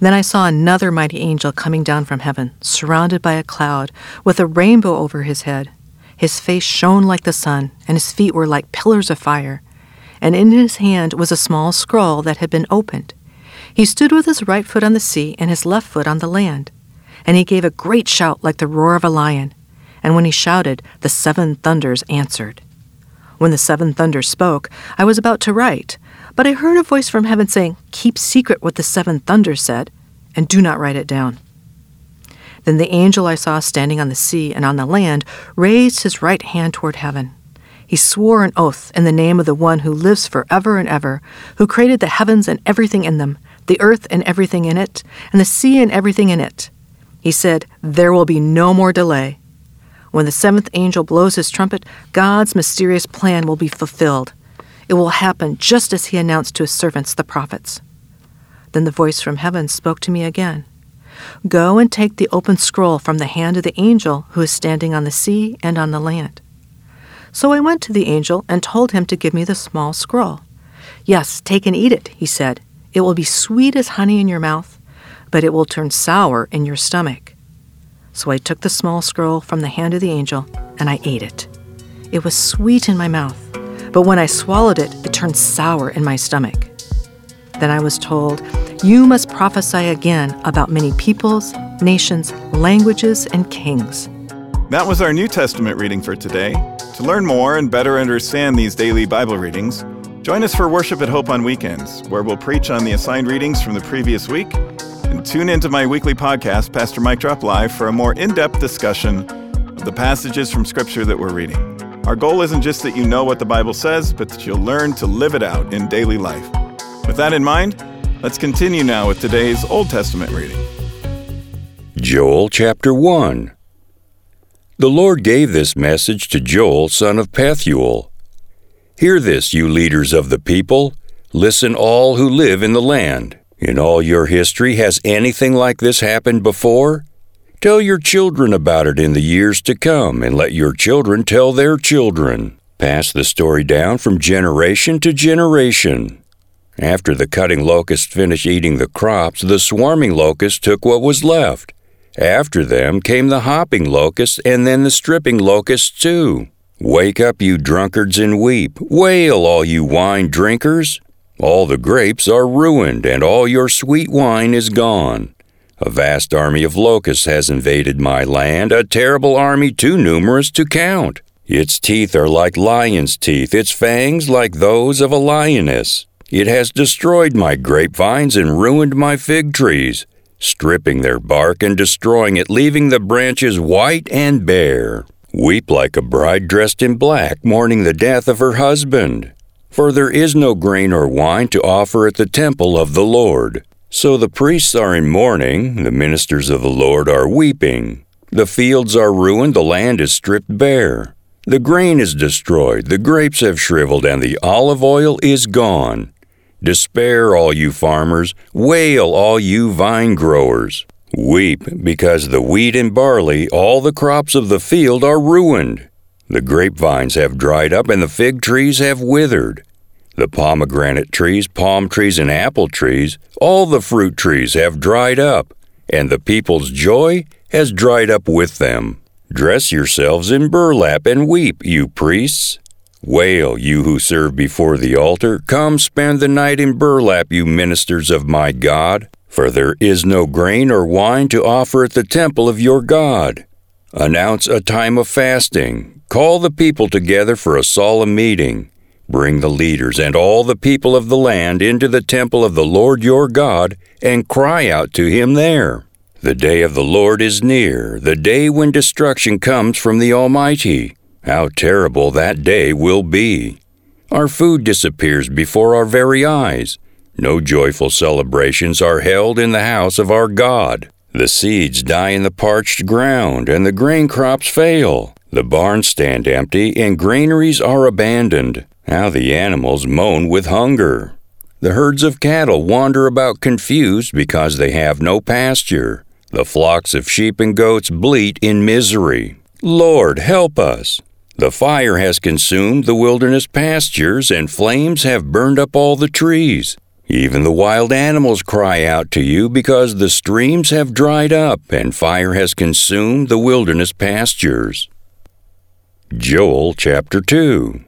Then I saw another mighty angel coming down from heaven, surrounded by a cloud, with a rainbow over his head. His face shone like the sun, and his feet were like pillars of fire. And in his hand was a small scroll that had been opened. He stood with his right foot on the sea and his left foot on the land. And he gave a great shout like the roar of a lion. And when he shouted, the seven thunders answered. When the seven thunders spoke, I was about to write, but I heard a voice from heaven saying, Keep secret what the seven thunders said, and do not write it down. Then the angel I saw standing on the sea and on the land raised his right hand toward heaven. He swore an oath in the name of the one who lives forever and ever, who created the heavens and everything in them, the earth and everything in it, and the sea and everything in it. He said, There will be no more delay. When the seventh angel blows his trumpet, God's mysterious plan will be fulfilled it will happen just as he announced to his servants, the prophets. Then the voice from heaven spoke to me again Go and take the open scroll from the hand of the angel who is standing on the sea and on the land. So I went to the angel and told him to give me the small scroll. Yes, take and eat it, he said. It will be sweet as honey in your mouth, but it will turn sour in your stomach. So I took the small scroll from the hand of the angel and I ate it. It was sweet in my mouth but when I swallowed it, it turned sour in my stomach. Then I was told, You must prophesy again about many peoples, nations, languages, and kings. That was our New Testament reading for today. To learn more and better understand these daily Bible readings, join us for worship at Hope on weekends, where we'll preach on the assigned readings from the previous week. And tune into my weekly podcast, Pastor Mike Drop Live, for a more in depth discussion of the passages from Scripture that we're reading. Our goal isn't just that you know what the Bible says, but that you'll learn to live it out in daily life. With that in mind, let's continue now with today's Old Testament reading. Joel chapter 1 The Lord gave this message to Joel, son of Pethuel. Hear this, you leaders of the people. Listen, all who live in the land. In all your history, has anything like this happened before? Tell your children about it in the years to come, and let your children tell their children. Pass the story down from generation to generation. After the cutting locusts finished eating the crops, the swarming locusts took what was left. After them came the hopping locusts and then the stripping locusts too. Wake up, you drunkards, and weep. Wail, all you wine drinkers. All the grapes are ruined, and all your sweet wine is gone. A vast army of locusts has invaded my land, a terrible army too numerous to count. Its teeth are like lion's teeth, its fangs like those of a lioness. It has destroyed my grapevines and ruined my fig trees, stripping their bark and destroying it, leaving the branches white and bare. Weep like a bride dressed in black, mourning the death of her husband. For there is no grain or wine to offer at the temple of the Lord. So the priests are in mourning, the ministers of the Lord are weeping. The fields are ruined, the land is stripped bare. The grain is destroyed, the grapes have shriveled, and the olive oil is gone. Despair, all you farmers, wail, all you vine growers. Weep, because the wheat and barley, all the crops of the field, are ruined. The grapevines have dried up, and the fig trees have withered. The pomegranate trees, palm trees, and apple trees, all the fruit trees have dried up, and the people's joy has dried up with them. Dress yourselves in burlap and weep, you priests. Wail, you who serve before the altar. Come spend the night in burlap, you ministers of my God. For there is no grain or wine to offer at the temple of your God. Announce a time of fasting. Call the people together for a solemn meeting. Bring the leaders and all the people of the land into the temple of the Lord your God, and cry out to him there. The day of the Lord is near, the day when destruction comes from the Almighty. How terrible that day will be! Our food disappears before our very eyes. No joyful celebrations are held in the house of our God. The seeds die in the parched ground, and the grain crops fail. The barns stand empty, and granaries are abandoned. Now the animals moan with hunger. The herds of cattle wander about confused because they have no pasture. The flocks of sheep and goats bleat in misery. Lord, help us! The fire has consumed the wilderness pastures, and flames have burned up all the trees. Even the wild animals cry out to you because the streams have dried up, and fire has consumed the wilderness pastures. Joel chapter 2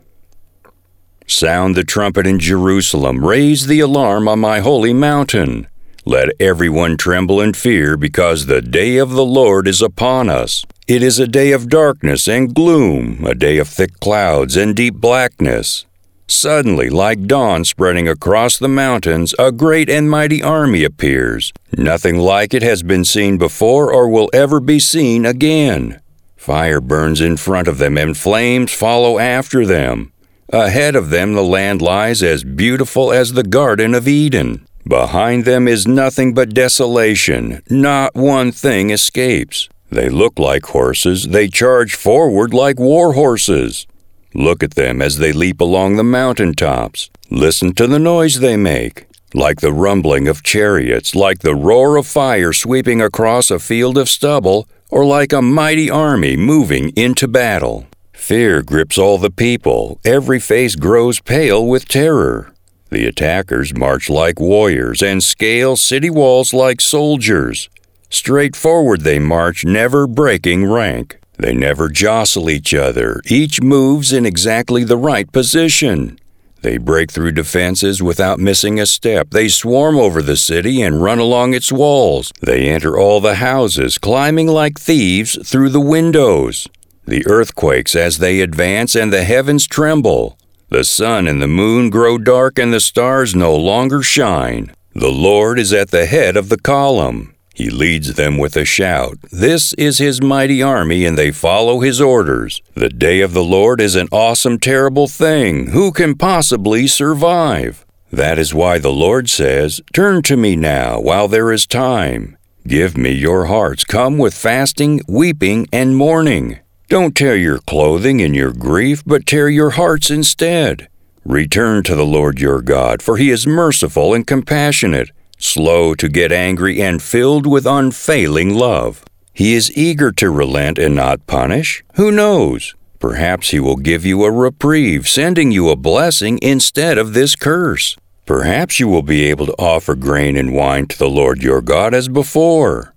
Sound the trumpet in Jerusalem, raise the alarm on my holy mountain. Let everyone tremble in fear, because the day of the Lord is upon us. It is a day of darkness and gloom, a day of thick clouds and deep blackness. Suddenly, like dawn spreading across the mountains, a great and mighty army appears. Nothing like it has been seen before or will ever be seen again. Fire burns in front of them, and flames follow after them. Ahead of them, the land lies as beautiful as the Garden of Eden. Behind them is nothing but desolation. Not one thing escapes. They look like horses, they charge forward like war horses. Look at them as they leap along the mountain tops. Listen to the noise they make, like the rumbling of chariots, like the roar of fire sweeping across a field of stubble, or like a mighty army moving into battle. Fear grips all the people, every face grows pale with terror. The attackers march like warriors and scale city walls like soldiers. Straight forward they march, never breaking rank. They never jostle each other. Each moves in exactly the right position. They break through defenses without missing a step. They swarm over the city and run along its walls. They enter all the houses, climbing like thieves through the windows. The earth quakes as they advance, and the heavens tremble. The sun and the moon grow dark, and the stars no longer shine. The Lord is at the head of the column. He leads them with a shout. This is his mighty army, and they follow his orders. The day of the Lord is an awesome, terrible thing. Who can possibly survive? That is why the Lord says, Turn to me now, while there is time. Give me your hearts. Come with fasting, weeping, and mourning. Don't tear your clothing in your grief, but tear your hearts instead. Return to the Lord your God, for he is merciful and compassionate slow to get angry, and filled with unfailing love. He is eager to relent and not punish. Who knows? Perhaps he will give you a reprieve, sending you a blessing instead of this curse. Perhaps you will be able to offer grain and wine to the Lord your God as before.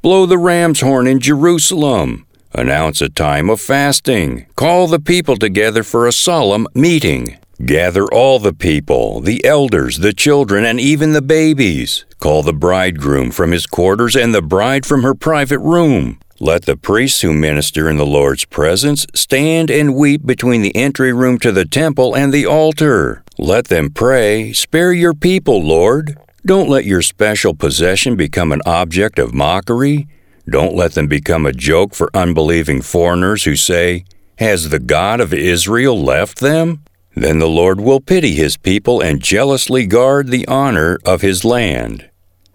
Blow the ram's horn in Jerusalem. Announce a time of fasting. Call the people together for a solemn meeting. Gather all the people, the elders, the children, and even the babies. Call the bridegroom from his quarters and the bride from her private room. Let the priests who minister in the Lord's presence stand and weep between the entry room to the temple and the altar. Let them pray, Spare your people, Lord. Don't let your special possession become an object of mockery. Don't let them become a joke for unbelieving foreigners who say, Has the God of Israel left them? Then the Lord will pity his people and jealously guard the honor of his land.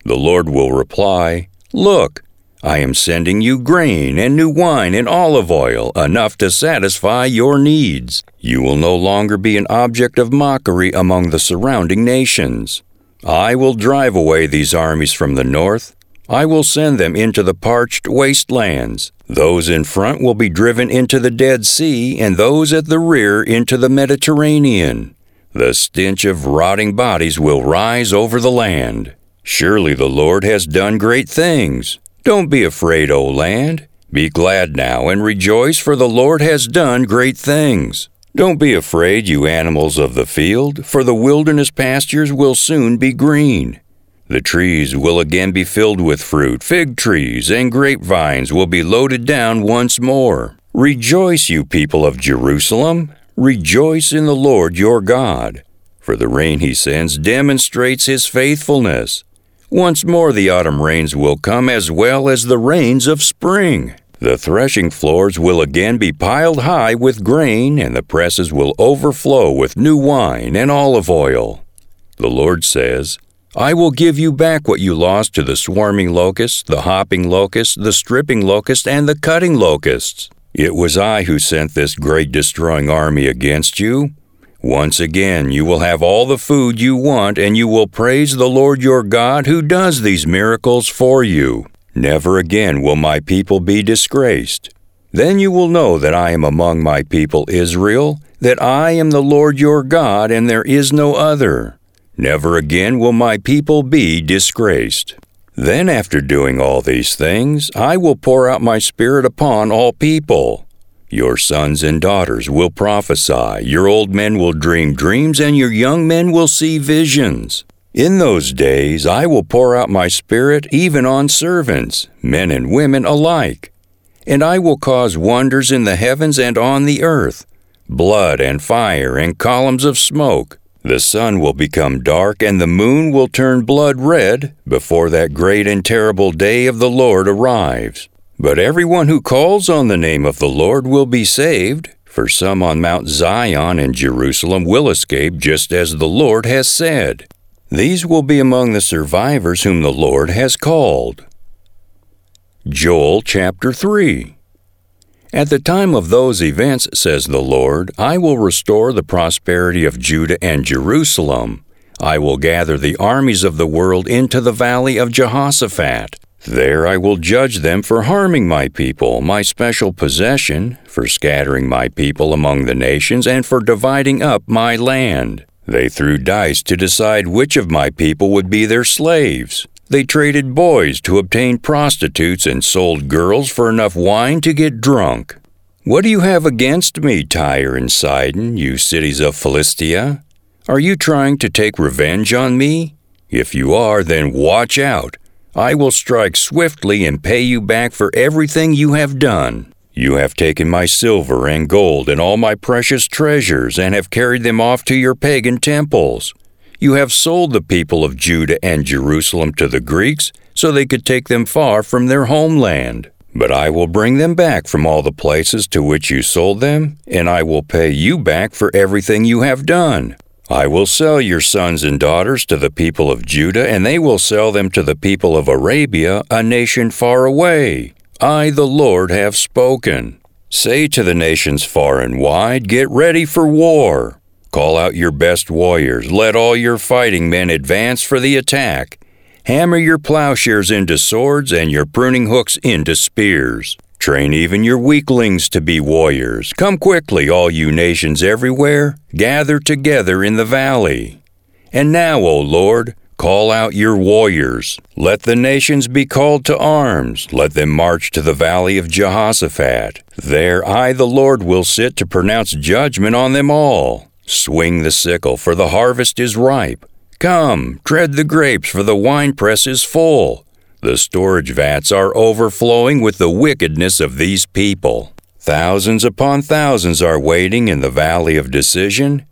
The Lord will reply, Look, I am sending you grain and new wine and olive oil, enough to satisfy your needs. You will no longer be an object of mockery among the surrounding nations. I will drive away these armies from the north. I will send them into the parched wastelands. Those in front will be driven into the Dead Sea, and those at the rear into the Mediterranean. The stench of rotting bodies will rise over the land. Surely the Lord has done great things. Don't be afraid, O land. Be glad now and rejoice, for the Lord has done great things. Don't be afraid, you animals of the field, for the wilderness pastures will soon be green. The trees will again be filled with fruit, fig trees and grapevines will be loaded down once more. Rejoice, you people of Jerusalem! Rejoice in the Lord your God! For the rain he sends demonstrates his faithfulness. Once more the autumn rains will come as well as the rains of spring. The threshing floors will again be piled high with grain, and the presses will overflow with new wine and olive oil. The Lord says, I will give you back what you lost to the swarming locust, the hopping locust, the stripping locust, and the cutting locusts. It was I who sent this great destroying army against you. Once again, you will have all the food you want, and you will praise the Lord your God who does these miracles for you. Never again will my people be disgraced. Then you will know that I am among my people Israel, that I am the Lord your God, and there is no other. Never again will my people be disgraced. Then, after doing all these things, I will pour out my Spirit upon all people. Your sons and daughters will prophesy, your old men will dream dreams, and your young men will see visions. In those days I will pour out my Spirit even on servants, men and women alike. And I will cause wonders in the heavens and on the earth blood and fire and columns of smoke. The sun will become dark and the moon will turn blood red before that great and terrible day of the Lord arrives. But everyone who calls on the name of the Lord will be saved, for some on Mount Zion and Jerusalem will escape just as the Lord has said. These will be among the survivors whom the Lord has called. Joel chapter 3 at the time of those events, says the Lord, I will restore the prosperity of Judah and Jerusalem. I will gather the armies of the world into the valley of Jehoshaphat. There I will judge them for harming my people, my special possession, for scattering my people among the nations, and for dividing up my land. They threw dice to decide which of my people would be their slaves. They traded boys to obtain prostitutes and sold girls for enough wine to get drunk. What do you have against me, Tyre and Sidon, you cities of Philistia? Are you trying to take revenge on me? If you are, then watch out. I will strike swiftly and pay you back for everything you have done. You have taken my silver and gold and all my precious treasures and have carried them off to your pagan temples. You have sold the people of Judah and Jerusalem to the Greeks so they could take them far from their homeland. But I will bring them back from all the places to which you sold them, and I will pay you back for everything you have done. I will sell your sons and daughters to the people of Judah, and they will sell them to the people of Arabia, a nation far away. I, the Lord, have spoken. Say to the nations far and wide, Get ready for war. Call out your best warriors. Let all your fighting men advance for the attack. Hammer your plowshares into swords and your pruning hooks into spears. Train even your weaklings to be warriors. Come quickly, all you nations everywhere. Gather together in the valley. And now, O Lord, call out your warriors. Let the nations be called to arms. Let them march to the valley of Jehoshaphat. There I, the Lord, will sit to pronounce judgment on them all. Swing the sickle, for the harvest is ripe. Come, tread the grapes, for the winepress is full. The storage vats are overflowing with the wickedness of these people. Thousands upon thousands are waiting in the valley of decision.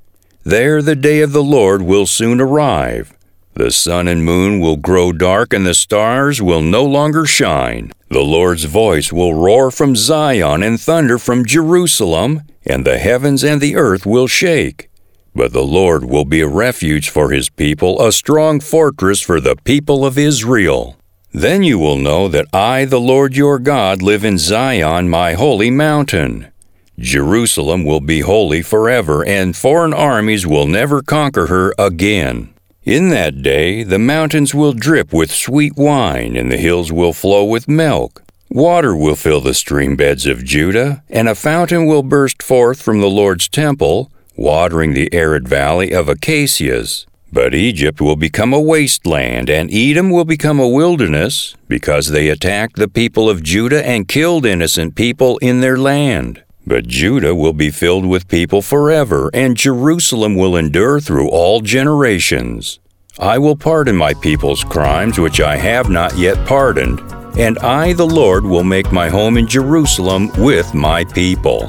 There the day of the Lord will soon arrive. The sun and moon will grow dark, and the stars will no longer shine. The Lord's voice will roar from Zion and thunder from Jerusalem, and the heavens and the earth will shake. But the Lord will be a refuge for his people, a strong fortress for the people of Israel. Then you will know that I, the Lord your God, live in Zion, my holy mountain. Jerusalem will be holy forever, and foreign armies will never conquer her again. In that day the mountains will drip with sweet wine, and the hills will flow with milk. Water will fill the stream beds of Judah, and a fountain will burst forth from the Lord's temple watering the arid valley of acacias. But Egypt will become a wasteland, and Edom will become a wilderness, because they attacked the people of Judah and killed innocent people in their land. But Judah will be filled with people forever, and Jerusalem will endure through all generations. I will pardon my people's crimes which I have not yet pardoned, and I, the Lord, will make my home in Jerusalem with my people.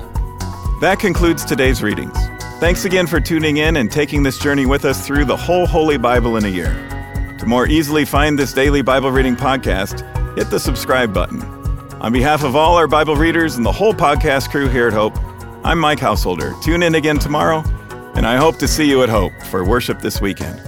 That concludes today's readings. Thanks again for tuning in and taking this journey with us through the whole Holy Bible in a year. To more easily find this daily Bible reading podcast, hit the subscribe button. On behalf of all our Bible readers and the whole podcast crew here at Hope, I'm Mike Householder. Tune in again tomorrow, and I hope to see you at Hope for worship this weekend.